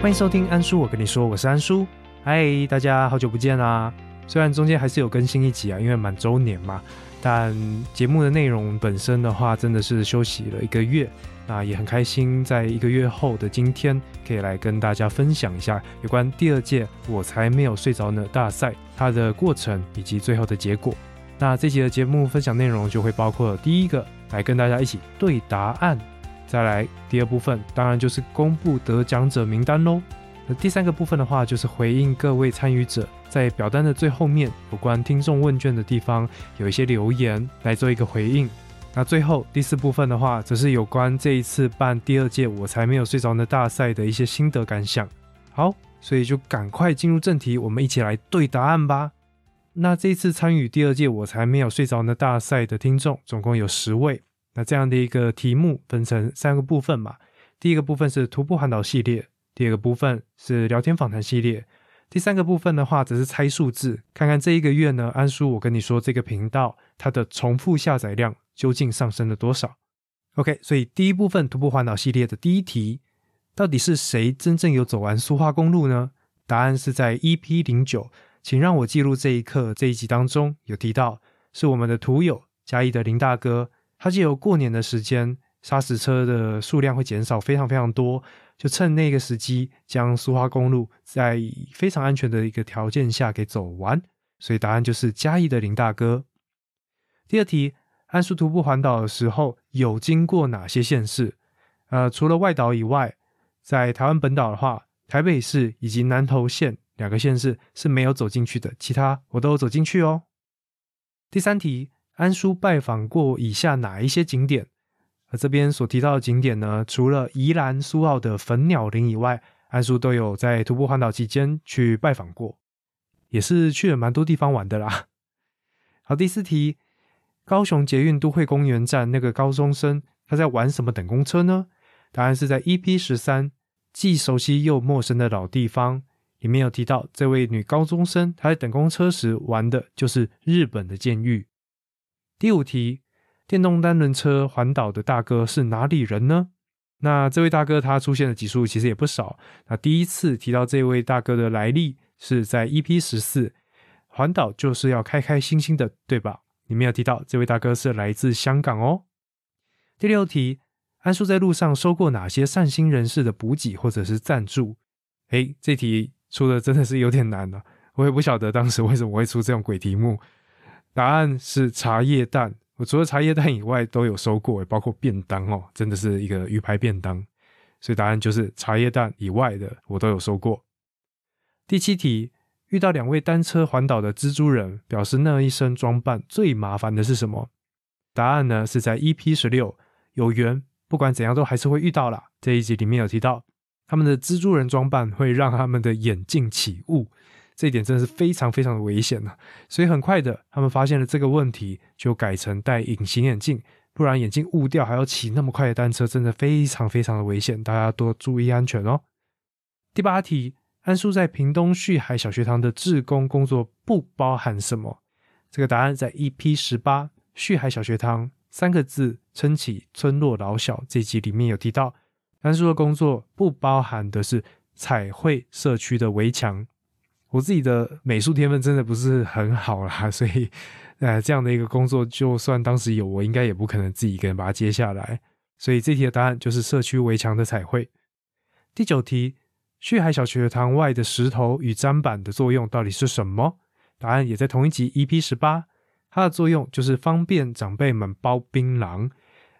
欢迎收听安叔，我跟你说，我是安叔。嗨，大家好久不见啦！虽然中间还是有更新一集啊，因为满周年嘛，但节目的内容本身的话，真的是休息了一个月。那也很开心，在一个月后的今天，可以来跟大家分享一下有关第二届“我才没有睡着呢”大赛它的过程以及最后的结果。那这集的节目分享内容就会包括第一个，来跟大家一起对答案。再来第二部分，当然就是公布得奖者名单喽。那第三个部分的话，就是回应各位参与者在表单的最后面有关听众问卷的地方有一些留言来做一个回应。那最后第四部分的话，则是有关这一次办第二届我才没有睡着的大赛的一些心得感想。好，所以就赶快进入正题，我们一起来对答案吧。那这次参与第二届我才没有睡着呢大赛的听众，总共有十位。那这样的一个题目分成三个部分嘛，第一个部分是徒步环岛系列，第二个部分是聊天访谈系列，第三个部分的话则是猜数字，看看这一个月呢，安叔我跟你说这个频道它的重复下载量究竟上升了多少？OK，所以第一部分徒步环岛系列的第一题，到底是谁真正有走完苏花公路呢？答案是在 EP 零九，请让我记录这一刻这一集当中有提到，是我们的徒友嘉义的林大哥。他借由过年的时间，砂石车的数量会减少非常非常多，就趁那个时机，将苏花公路在非常安全的一个条件下给走完。所以答案就是嘉义的林大哥。第二题，安叔徒步环岛的时候有经过哪些县市？呃，除了外岛以外，在台湾本岛的话，台北市以及南投县两个县市是没有走进去的，其他我都走进去哦。第三题。安叔拜访过以下哪一些景点？而这边所提到的景点呢，除了宜兰苏澳的粉鸟林以外，安叔都有在徒步环岛期间去拜访过，也是去了蛮多地方玩的啦。好，第四题，高雄捷运都会公园站那个高中生他在玩什么等公车呢？答案是在 EP 十三，既熟悉又陌生的老地方里面有提到，这位女高中生她在等公车时玩的就是日本的监狱。第五题，电动单轮车环岛的大哥是哪里人呢？那这位大哥他出现的集数其实也不少。那第一次提到这位大哥的来历是在 EP 十四，环岛就是要开开心心的，对吧？里面有提到这位大哥是来自香港哦。第六题，安叔在路上收过哪些善心人士的补给或者是赞助？诶，这题出的真的是有点难了，我也不晓得当时为什么会出这种鬼题目。答案是茶叶蛋。我除了茶叶蛋以外都有收过，包括便当哦，真的是一个鱼排便当。所以答案就是茶叶蛋以外的我都有收过。第七题，遇到两位单车环岛的蜘蛛人，表示那一身装扮最麻烦的是什么？答案呢是在 EP 十六，有缘不管怎样都还是会遇到啦。这一集里面有提到，他们的蜘蛛人装扮会让他们的眼镜起雾。这一点真的是非常非常的危险呐，所以很快的，他们发现了这个问题，就改成戴隐形眼镜，不然眼镜雾掉还要骑那么快的单车，真的非常非常的危险，大家多注意安全哦。第八题，安叔在屏东旭海小学堂的志工工作不包含什么？这个答案在 EP 十八旭海小学堂三个字撑起村落老小这集里面有提到，安叔的工作不包含的是彩绘社区的围墙。我自己的美术天分真的不是很好啦，所以，呃，这样的一个工作，就算当时有，我应该也不可能自己一个人把它接下来。所以这题的答案就是社区围墙的彩绘。第九题，旭海小学堂外的石头与砧板的作用到底是什么？答案也在同一集 EP 十八，它的作用就是方便长辈们包槟榔，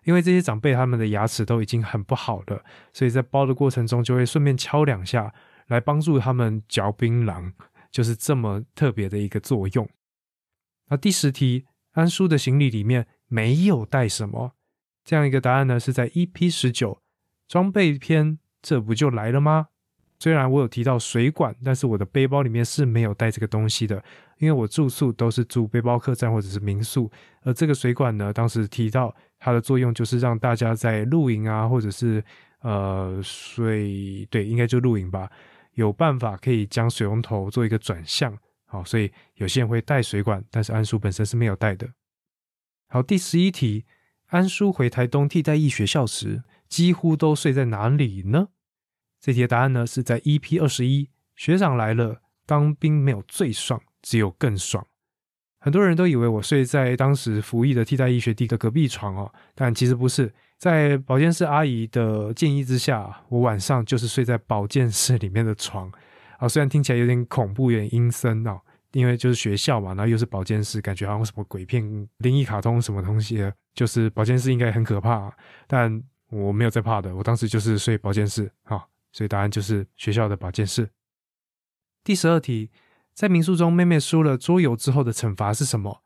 因为这些长辈他们的牙齿都已经很不好了，所以在包的过程中就会顺便敲两下。来帮助他们嚼槟榔，就是这么特别的一个作用。那第十题，安叔的行李里面没有带什么？这样一个答案呢，是在 EP 十九装备篇，这不就来了吗？虽然我有提到水管，但是我的背包里面是没有带这个东西的，因为我住宿都是住背包客栈或者是民宿，而这个水管呢，当时提到它的作用就是让大家在露营啊，或者是呃水，对，应该就露营吧。有办法可以将水龙头做一个转向，好，所以有些人会带水管，但是安叔本身是没有带的。好，第十一题，安叔回台东替代役学校时，几乎都睡在哪里呢？这题的答案呢是在 EP 二十一，学长来了。当兵没有最爽，只有更爽。很多人都以为我睡在当时服役的替代医学弟的隔壁床哦，但其实不是。在保健室阿姨的建议之下，我晚上就是睡在保健室里面的床啊。虽然听起来有点恐怖，有点阴森哦，因为就是学校嘛，然后又是保健室，感觉好像什么鬼片、灵异卡通什么东西的，就是保健室应该很可怕。但我没有在怕的，我当时就是睡保健室啊，所以答案就是学校的保健室。第十二题，在民宿中，妹妹输了桌游之后的惩罚是什么？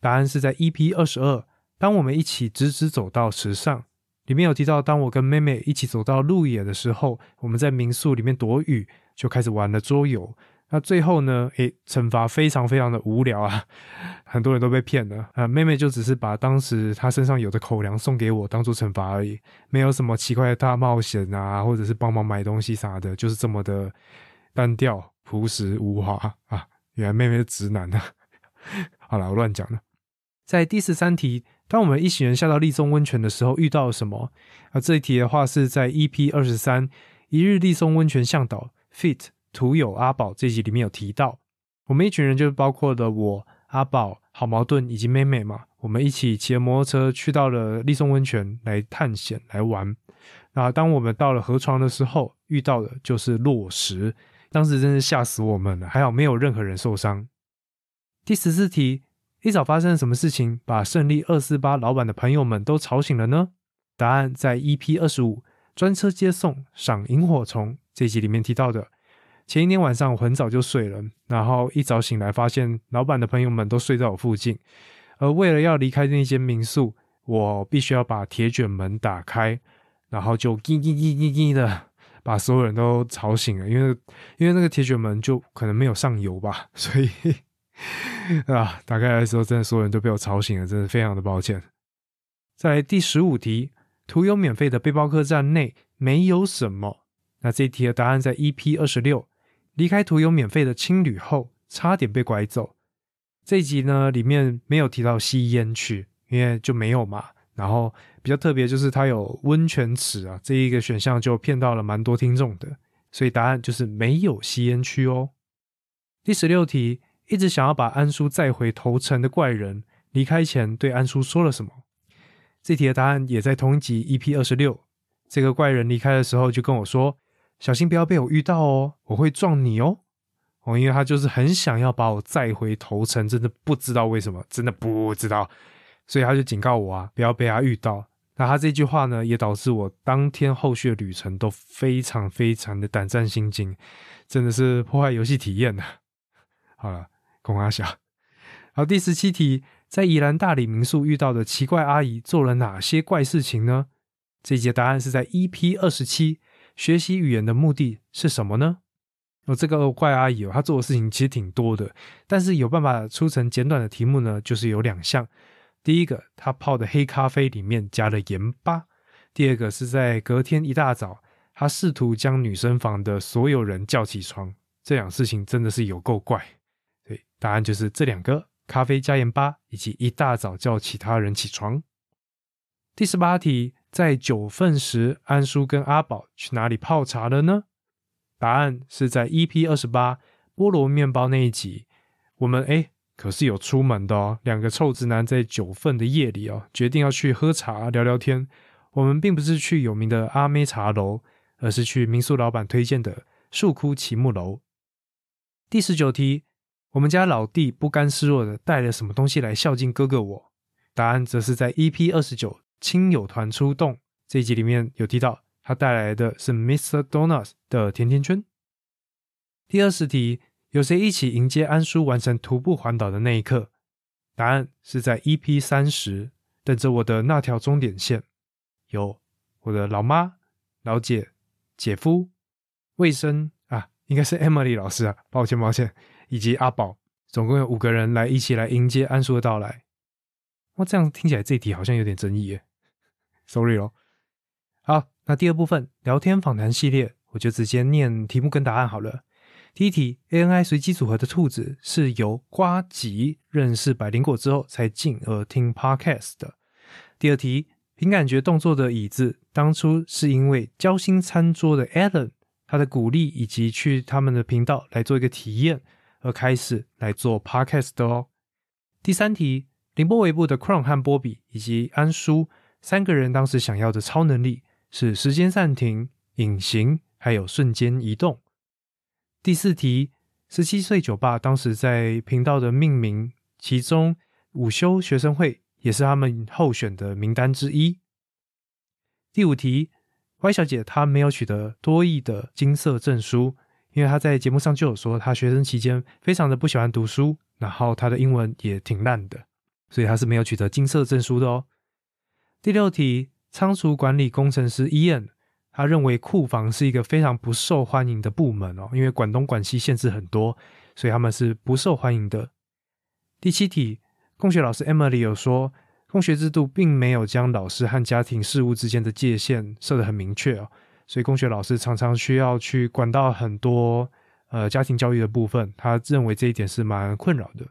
答案是在 EP 二十二。当我们一起直直走到池上，里面有提到，当我跟妹妹一起走到路野的时候，我们在民宿里面躲雨，就开始玩了桌游。那最后呢？诶，惩罚非常非常的无聊啊，很多人都被骗了啊。妹妹就只是把当时她身上有的口粮送给我，当做惩罚而已，没有什么奇怪的大冒险啊，或者是帮忙买东西啥的，就是这么的单调。朴实无华啊！原来妹妹是直男呢。好了，我乱讲了。在第十三题，当我们一行人下到立松温泉的时候，遇到了什么？啊，这一题的话是在 EP 二十三一日立松温泉向导 Fit 徒友阿宝这集里面有提到。我们一群人就包括了我、阿宝、好矛盾以及妹妹嘛。我们一起骑着摩托车去到了立松温泉来探险来玩。那当我们到了河床的时候，遇到的就是落石。当时真是吓死我们了，还好没有任何人受伤。第十四题，一早发生了什么事情，把胜利二四八老板的朋友们都吵醒了呢？答案在 EP 二十五专车接送赏萤火虫这集里面提到的。前一天晚上我很早就睡了，然后一早醒来发现老板的朋友们都睡在我附近，而为了要离开那间民宿，我必须要把铁卷门打开，然后就叽叽叽叽叽的。把所有人都吵醒了，因为因为那个铁卷门就可能没有上油吧，所以啊，打开来的时候，真的所有人都被我吵醒了，真的非常的抱歉。在第十五题，途游免费的背包客栈内没有什么？那这一题的答案在 EP 二十六，离开途游免费的青旅后，差点被拐走。这一集呢，里面没有提到吸烟区，因为就没有嘛。然后比较特别就是它有温泉池啊，这一个选项就骗到了蛮多听众的，所以答案就是没有吸烟区哦。第十六题，一直想要把安叔载回头城的怪人，离开前对安叔说了什么？这题的答案也在同一集 EP 二十六。这个怪人离开的时候就跟我说：“小心不要被我遇到哦，我会撞你哦。”哦，因为他就是很想要把我载回头城，真的不知道为什么，真的不知道。所以他就警告我啊，不要被他遇到。那他这句话呢，也导致我当天后续的旅程都非常非常的胆战心惊，真的是破坏游戏体验呢。好了，孔阿小。好，第十七题，在宜兰大理民宿遇到的奇怪阿姨做了哪些怪事情呢？这一节答案是在 EP 二十七。学习语言的目的是什么呢？哦，这个怪阿姨哦，她做的事情其实挺多的，但是有办法出成简短的题目呢，就是有两项。第一个，他泡的黑咖啡里面加了盐巴；第二个是在隔天一大早，他试图将女生房的所有人叫起床。这两事情真的是有够怪。对，答案就是这两个：咖啡加盐巴，以及一大早叫其他人起床。第十八题，在九份时，安叔跟阿宝去哪里泡茶了呢？答案是在 EP 二十八菠萝面包那一集。我们哎。可是有出门的哦，两个臭直男在九份的夜里哦，决定要去喝茶聊聊天。我们并不是去有名的阿妹茶楼，而是去民宿老板推荐的树窟奇木楼。第十九题，我们家老弟不甘示弱的带了什么东西来孝敬哥哥我？答案则是在 EP 二十九亲友团出动这一集里面有提到，他带来的是 Mr. Donuts 的甜甜圈。第二十题。有谁一起迎接安叔完成徒步环岛的那一刻？答案是在 EP 三十，等着我的那条终点线。有我的老妈、老姐、姐夫、卫生啊，应该是 Emily 老师啊，抱歉抱歉，以及阿宝，总共有五个人来一起来迎接安叔的到来。哇，这样听起来这题好像有点争议耶，Sorry 咯。好，那第二部分聊天访谈系列，我就直接念题目跟答案好了。第一题，ANI 随机组合的兔子是由瓜吉认识百灵果之后才进而听 Podcast 的。第二题，凭感觉动作的椅子，当初是因为交心餐桌的 Alan 他的鼓励以及去他们的频道来做一个体验而开始来做 Podcast 的哦。第三题，凌波微步的 Crown 和波比以及安叔三个人当时想要的超能力是时间暂停、隐形，还有瞬间移动。第四题，十七岁酒吧当时在频道的命名，其中午休学生会也是他们候选的名单之一。第五题，Y 小姐她没有取得多益的金色证书，因为她在节目上就有说，她学生期间非常的不喜欢读书，然后她的英文也挺烂的，所以她是没有取得金色证书的哦。第六题，仓储管理工程师 Ian。他认为库房是一个非常不受欢迎的部门哦，因为管东管西限制很多，所以他们是不受欢迎的。第七题，共学老师 Emily 有说，共学制度并没有将老师和家庭事务之间的界限设得很明确哦，所以共学老师常常需要去管到很多呃家庭教育的部分，他认为这一点是蛮困扰的。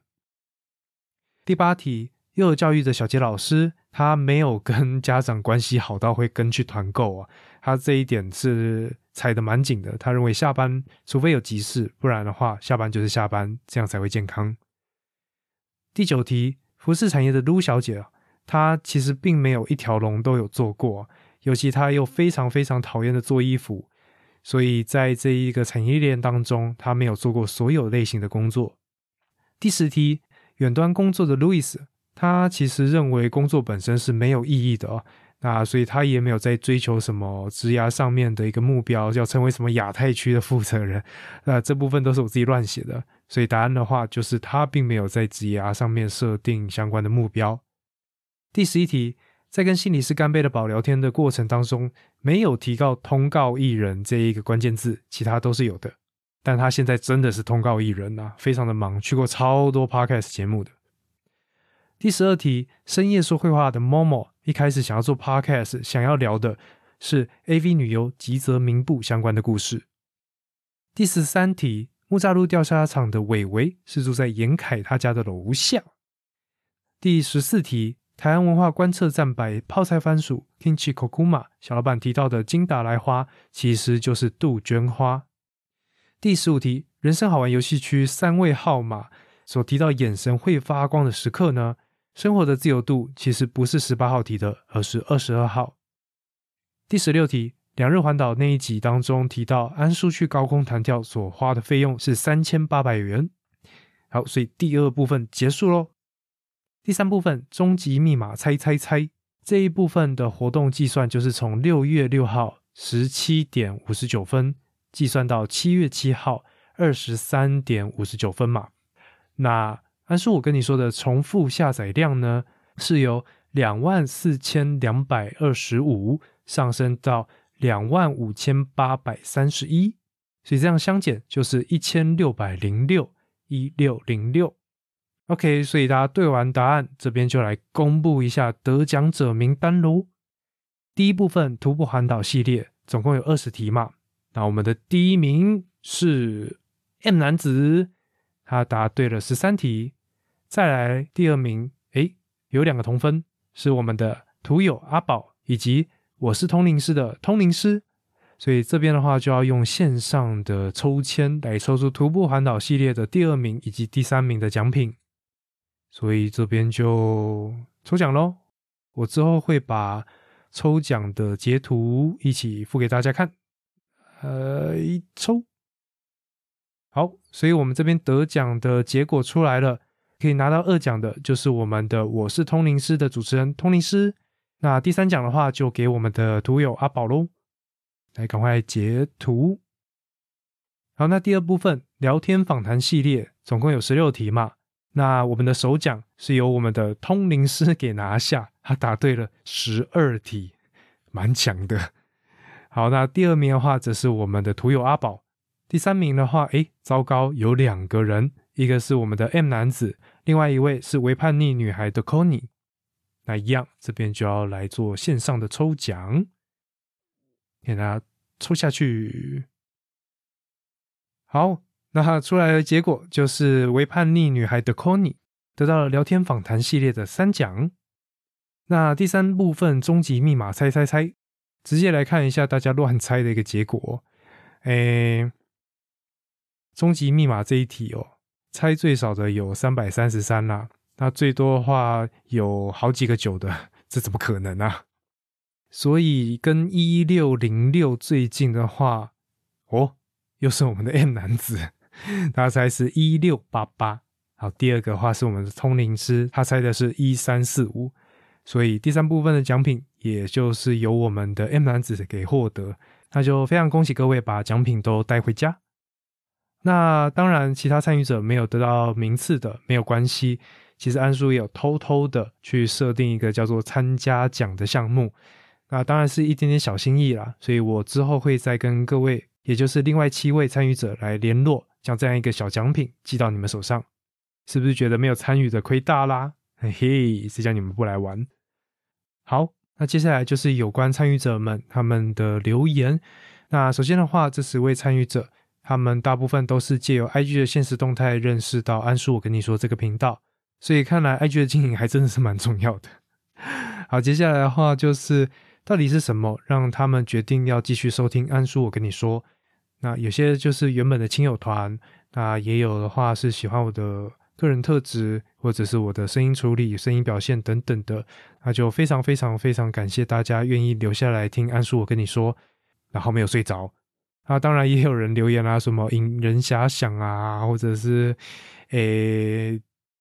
第八题。幼儿教育的小杰老师，他没有跟家长关系好到会跟去团购啊，他这一点是踩得蛮紧的。他认为下班除非有急事，不然的话下班就是下班，这样才会健康。第九题，服饰产业的卢小姐，她其实并没有一条龙都有做过，尤其她又非常非常讨厌的做衣服，所以在这一个产业链当中，她没有做过所有类型的工作。第十题，远端工作的路易斯。他其实认为工作本身是没有意义的哦，那所以他也没有在追求什么职涯上面的一个目标，要成为什么亚太区的负责人。那这部分都是我自己乱写的，所以答案的话就是他并没有在职涯上面设定相关的目标。第十一题，在跟心理师干杯的宝聊天的过程当中，没有提到通告艺人这一个关键字，其他都是有的。但他现在真的是通告艺人呐，非常的忙，去过超多 podcast 节目的。第十二题，深夜说会话的 Momo 一开始想要做 podcast，想要聊的是 AV 女优吉泽明步相关的故事。第十三题，木栅路钓虾场的伟伟是住在严凯他家的楼下。第十四题，台湾文化观测站摆泡菜番薯 Kimchi Kokuma 小老板提到的金达莱花，其实就是杜鹃花。第十五题，人生好玩游戏区三位号码所提到眼神会发光的时刻呢？生活的自由度其实不是十八号提的，而是二十二号。第十六题，两日环岛那一集当中提到，安叔去高空弹跳所花的费用是三千八百元。好，所以第二部分结束喽。第三部分终极密码猜猜猜这一部分的活动计算，就是从六月六号十七点五十九分计算到七月七号二十三点五十九分嘛。那但是我跟你说的重复下载量呢，是由两万四千两百二十五上升到两万五千八百三十一，所以这样相减就是一千六百零六一六零六。OK，所以大家对完答案，这边就来公布一下得奖者名单喽。第一部分徒步环岛系列总共有二十题嘛，那我们的第一名是 M 男子，他答对了十三题。再来第二名，诶，有两个同分，是我们的徒友阿宝以及我是通灵师的通灵师，所以这边的话就要用线上的抽签来抽出徒步环岛系列的第二名以及第三名的奖品，所以这边就抽奖喽。我之后会把抽奖的截图一起附给大家看，呃，一抽，好，所以我们这边得奖的结果出来了。可以拿到二奖的，就是我们的我是通灵师的主持人通灵师。那第三奖的话，就给我们的图友阿宝喽。来，赶快截图。好，那第二部分聊天访谈系列总共有十六题嘛？那我们的首奖是由我们的通灵师给拿下，他答对了十二题，蛮强的。好，那第二名的话，则是我们的图友阿宝。第三名的话，哎，糟糕，有两个人，一个是我们的 M 男子。另外一位是为叛逆女孩的 Conny，那一样这边就要来做线上的抽奖，给大家抽下去。好，那出来的结果就是《为叛逆女孩的 Connie》得到了聊天访谈系列的三奖。那第三部分终极密码猜猜猜，直接来看一下大家乱猜的一个结果。诶，终极密码这一题哦，猜最少的有三百三十三啦，那最多的话有好几个九的，这怎么可能啊？所以跟一六零六最近的话，哦，又是我们的 M 男子，他猜是一六八八。好，第二个话是我们的通灵师，他猜的是一三四五。所以第三部分的奖品，也就是由我们的 M 男子给获得，那就非常恭喜各位把奖品都带回家。那当然，其他参与者没有得到名次的没有关系。其实安叔也有偷偷的去设定一个叫做参加奖的项目，那当然是一点点小心意啦。所以我之后会再跟各位，也就是另外七位参与者来联络，将这样一个小奖品寄到你们手上。是不是觉得没有参与的亏大啦？嘿嘿，谁叫你们不来玩？好，那接下来就是有关参与者们他们的留言。那首先的话，这十位参与者，他们大部分都是借由 IG 的现实动态认识到安叔。我跟你说这个频道，所以看来 IG 的经营还真的是蛮重要的。好，接下来的话就是到底是什么让他们决定要继续收听安叔？我跟你说，那有些就是原本的亲友团，那也有的话是喜欢我的。个人特质，或者是我的声音处理、声音表现等等的，那就非常非常非常感谢大家愿意留下来听安叔我跟你说，然后没有睡着。啊，当然也有人留言啊，什么引人遐想啊，或者是诶，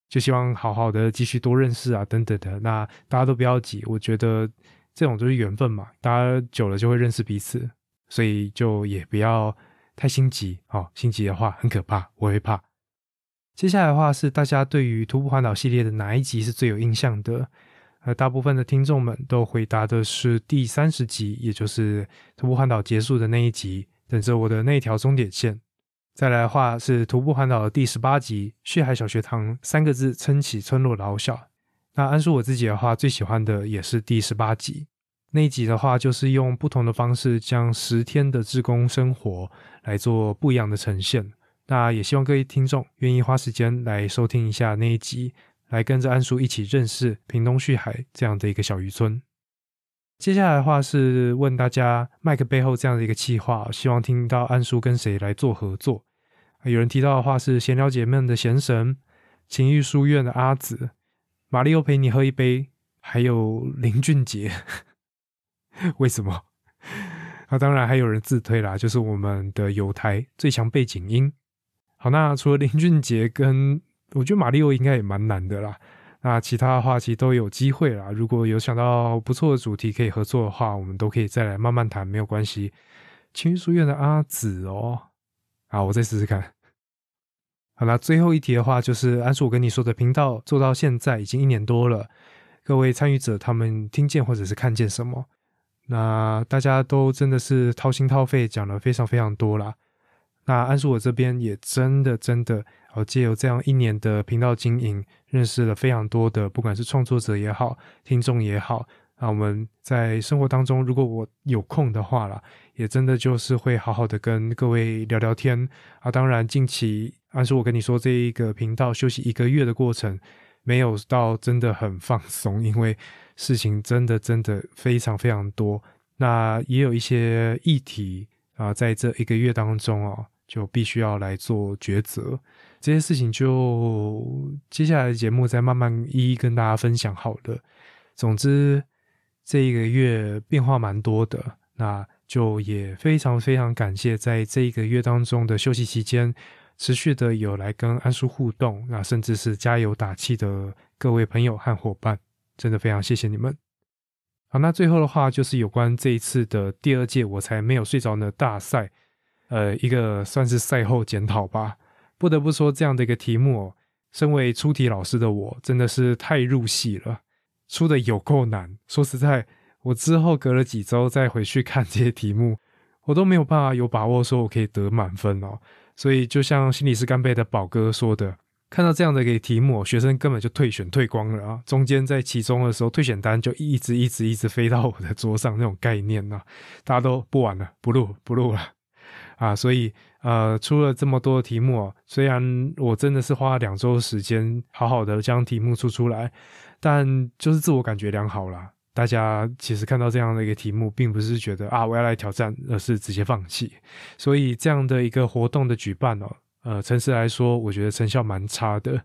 就希望好好的继续多认识啊等等的。那大家都不要急，我觉得这种就是缘分嘛，大家久了就会认识彼此，所以就也不要太心急哦，心急的话很可怕，我会怕。接下来的话是大家对于徒步环岛系列的哪一集是最有印象的？呃，大部分的听众们都回答的是第三十集，也就是徒步环岛结束的那一集，等着我的那条终点线。再来的话是徒步环岛的第十八集，血海小学堂三个字撑起村落老小。那安叔我自己的话，最喜欢的也是第十八集那一集的话，就是用不同的方式将十天的志工生活来做不一样的呈现。那也希望各位听众愿意花时间来收听一下那一集，来跟着安叔一起认识屏东旭海这样的一个小渔村。接下来的话是问大家麦克背后这样的一个企划，希望听到安叔跟谁来做合作。有人提到的话是闲聊姐妹的闲神、情欲书院的阿紫、马里奥陪你喝一杯，还有林俊杰。为什么？那当然还有人自推啦，就是我们的有台最强背景音。好，那除了林俊杰跟我觉得马里奥应该也蛮难的啦。那其他的话其实都有机会啦。如果有想到不错的主题可以合作的话，我们都可以再来慢慢谈，没有关系。情书院的阿紫哦，好，我再试试看。好啦最后一题的话就是安叔我跟你说的频道做到现在已经一年多了，各位参与者他们听见或者是看见什么？那大家都真的是掏心掏肺讲了非常非常多啦。那安叔我这边也真的真的，哦，借由这样一年的频道经营，认识了非常多的，不管是创作者也好，听众也好。那我们在生活当中，如果我有空的话啦，也真的就是会好好的跟各位聊聊天啊。当然，近期安叔我跟你说，这一个频道休息一个月的过程，没有到真的很放松，因为事情真的真的非常非常多。那也有一些议题啊，在这一个月当中哦。就必须要来做抉择，这些事情就接下来的节目再慢慢一一跟大家分享好了。总之，这一个月变化蛮多的，那就也非常非常感谢在这一个月当中的休息期间，持续的有来跟安叔互动，那甚至是加油打气的各位朋友和伙伴，真的非常谢谢你们。好，那最后的话就是有关这一次的第二届我才没有睡着呢大赛。呃，一个算是赛后检讨吧。不得不说，这样的一个题目，哦身为出题老师的我，真的是太入戏了，出的有够难。说实在，我之后隔了几周再回去看这些题目，我都没有办法有把握说我可以得满分哦。所以，就像心理师干杯的宝哥说的，看到这样的一个题目，学生根本就退选退光了啊！中间在其中的时候，退选单就一直一直一直飞到我的桌上，那种概念呢，大家都不玩了，不录不录了。啊，所以呃出了这么多题目，哦虽然我真的是花了两周时间好好的将题目出出来，但就是自我感觉良好啦。大家其实看到这样的一个题目，并不是觉得啊我要来挑战，而是直接放弃。所以这样的一个活动的举办哦，呃，诚实来说，我觉得成效蛮差的。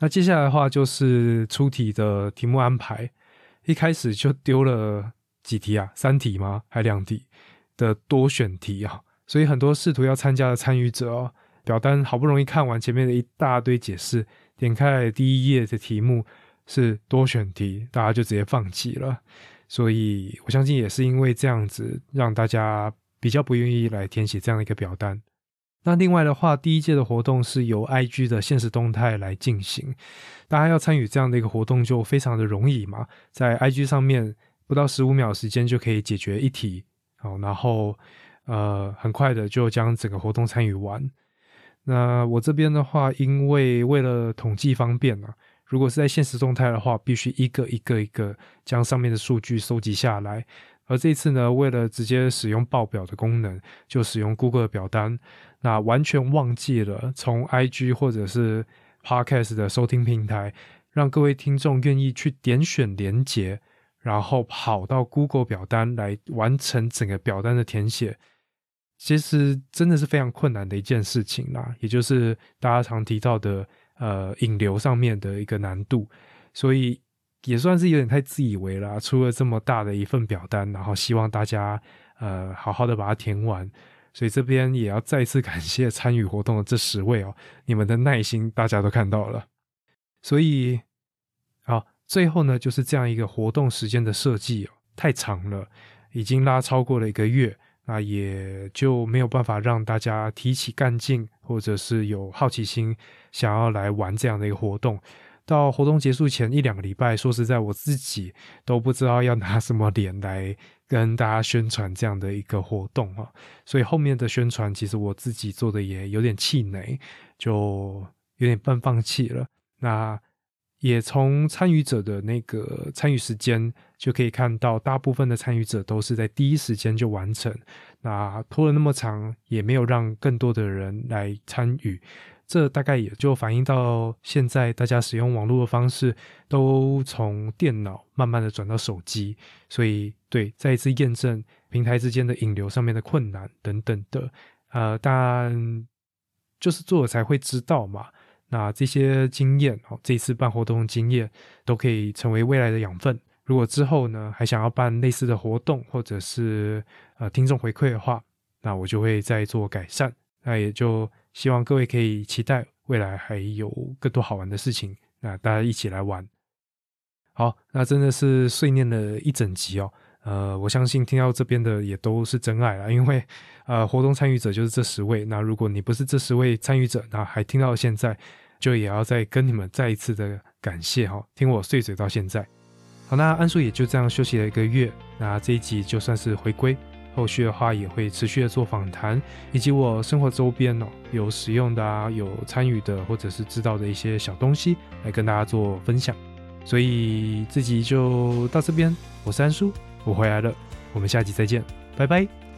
那接下来的话就是出题的题目安排，一开始就丢了几题啊，三题吗？还两题的多选题啊，所以很多试图要参加的参与者哦，表单好不容易看完前面的一大堆解释，点开第一页的题目。是多选题，大家就直接放弃了，所以我相信也是因为这样子，让大家比较不愿意来填写这样的一个表单。那另外的话，第一届的活动是由 IG 的现实动态来进行，大家要参与这样的一个活动就非常的容易嘛，在 IG 上面不到十五秒时间就可以解决一题，好，然后呃很快的就将整个活动参与完。那我这边的话，因为为了统计方便啊。如果是在现实动态的话，必须一个一个一个将上面的数据收集下来。而这次呢，为了直接使用报表的功能，就使用 Google 表单。那完全忘记了从 IG 或者是 Podcast 的收听平台，让各位听众愿意去点选连接，然后跑到 Google 表单来完成整个表单的填写。其实真的是非常困难的一件事情啦，也就是大家常提到的。呃，引流上面的一个难度，所以也算是有点太自以为了。出了这么大的一份表单，然后希望大家呃好好的把它填完。所以这边也要再次感谢参与活动的这十位哦，你们的耐心大家都看到了。所以好，最后呢就是这样一个活动时间的设计哦，太长了，已经拉超过了一个月。那也就没有办法让大家提起干劲，或者是有好奇心想要来玩这样的一个活动。到活动结束前一两个礼拜，说实在，我自己都不知道要拿什么脸来跟大家宣传这样的一个活动啊。所以后面的宣传，其实我自己做的也有点气馁，就有点半放弃了。那。也从参与者的那个参与时间就可以看到，大部分的参与者都是在第一时间就完成。那拖了那么长，也没有让更多的人来参与。这大概也就反映到现在大家使用网络的方式都从电脑慢慢的转到手机，所以对再一次验证平台之间的引流上面的困难等等的。呃，但就是做了才会知道嘛。那这些经验哦，这次办活动经验都可以成为未来的养分。如果之后呢，还想要办类似的活动，或者是呃听众回馈的话，那我就会再做改善。那也就希望各位可以期待未来还有更多好玩的事情，那大家一起来玩。好，那真的是碎念了一整集哦。呃，我相信听到这边的也都是真爱了，因为呃，活动参与者就是这十位。那如果你不是这十位参与者，那还听到现在，就也要再跟你们再一次的感谢哈，听我碎嘴到现在。好，那安叔也就这样休息了一个月，那这一集就算是回归。后续的话也会持续的做访谈，以及我生活周边哦有使用的啊，有参与的或者是知道的一些小东西来跟大家做分享。所以这集就到这边，我是安叔。我回来了，我们下集再见，拜拜。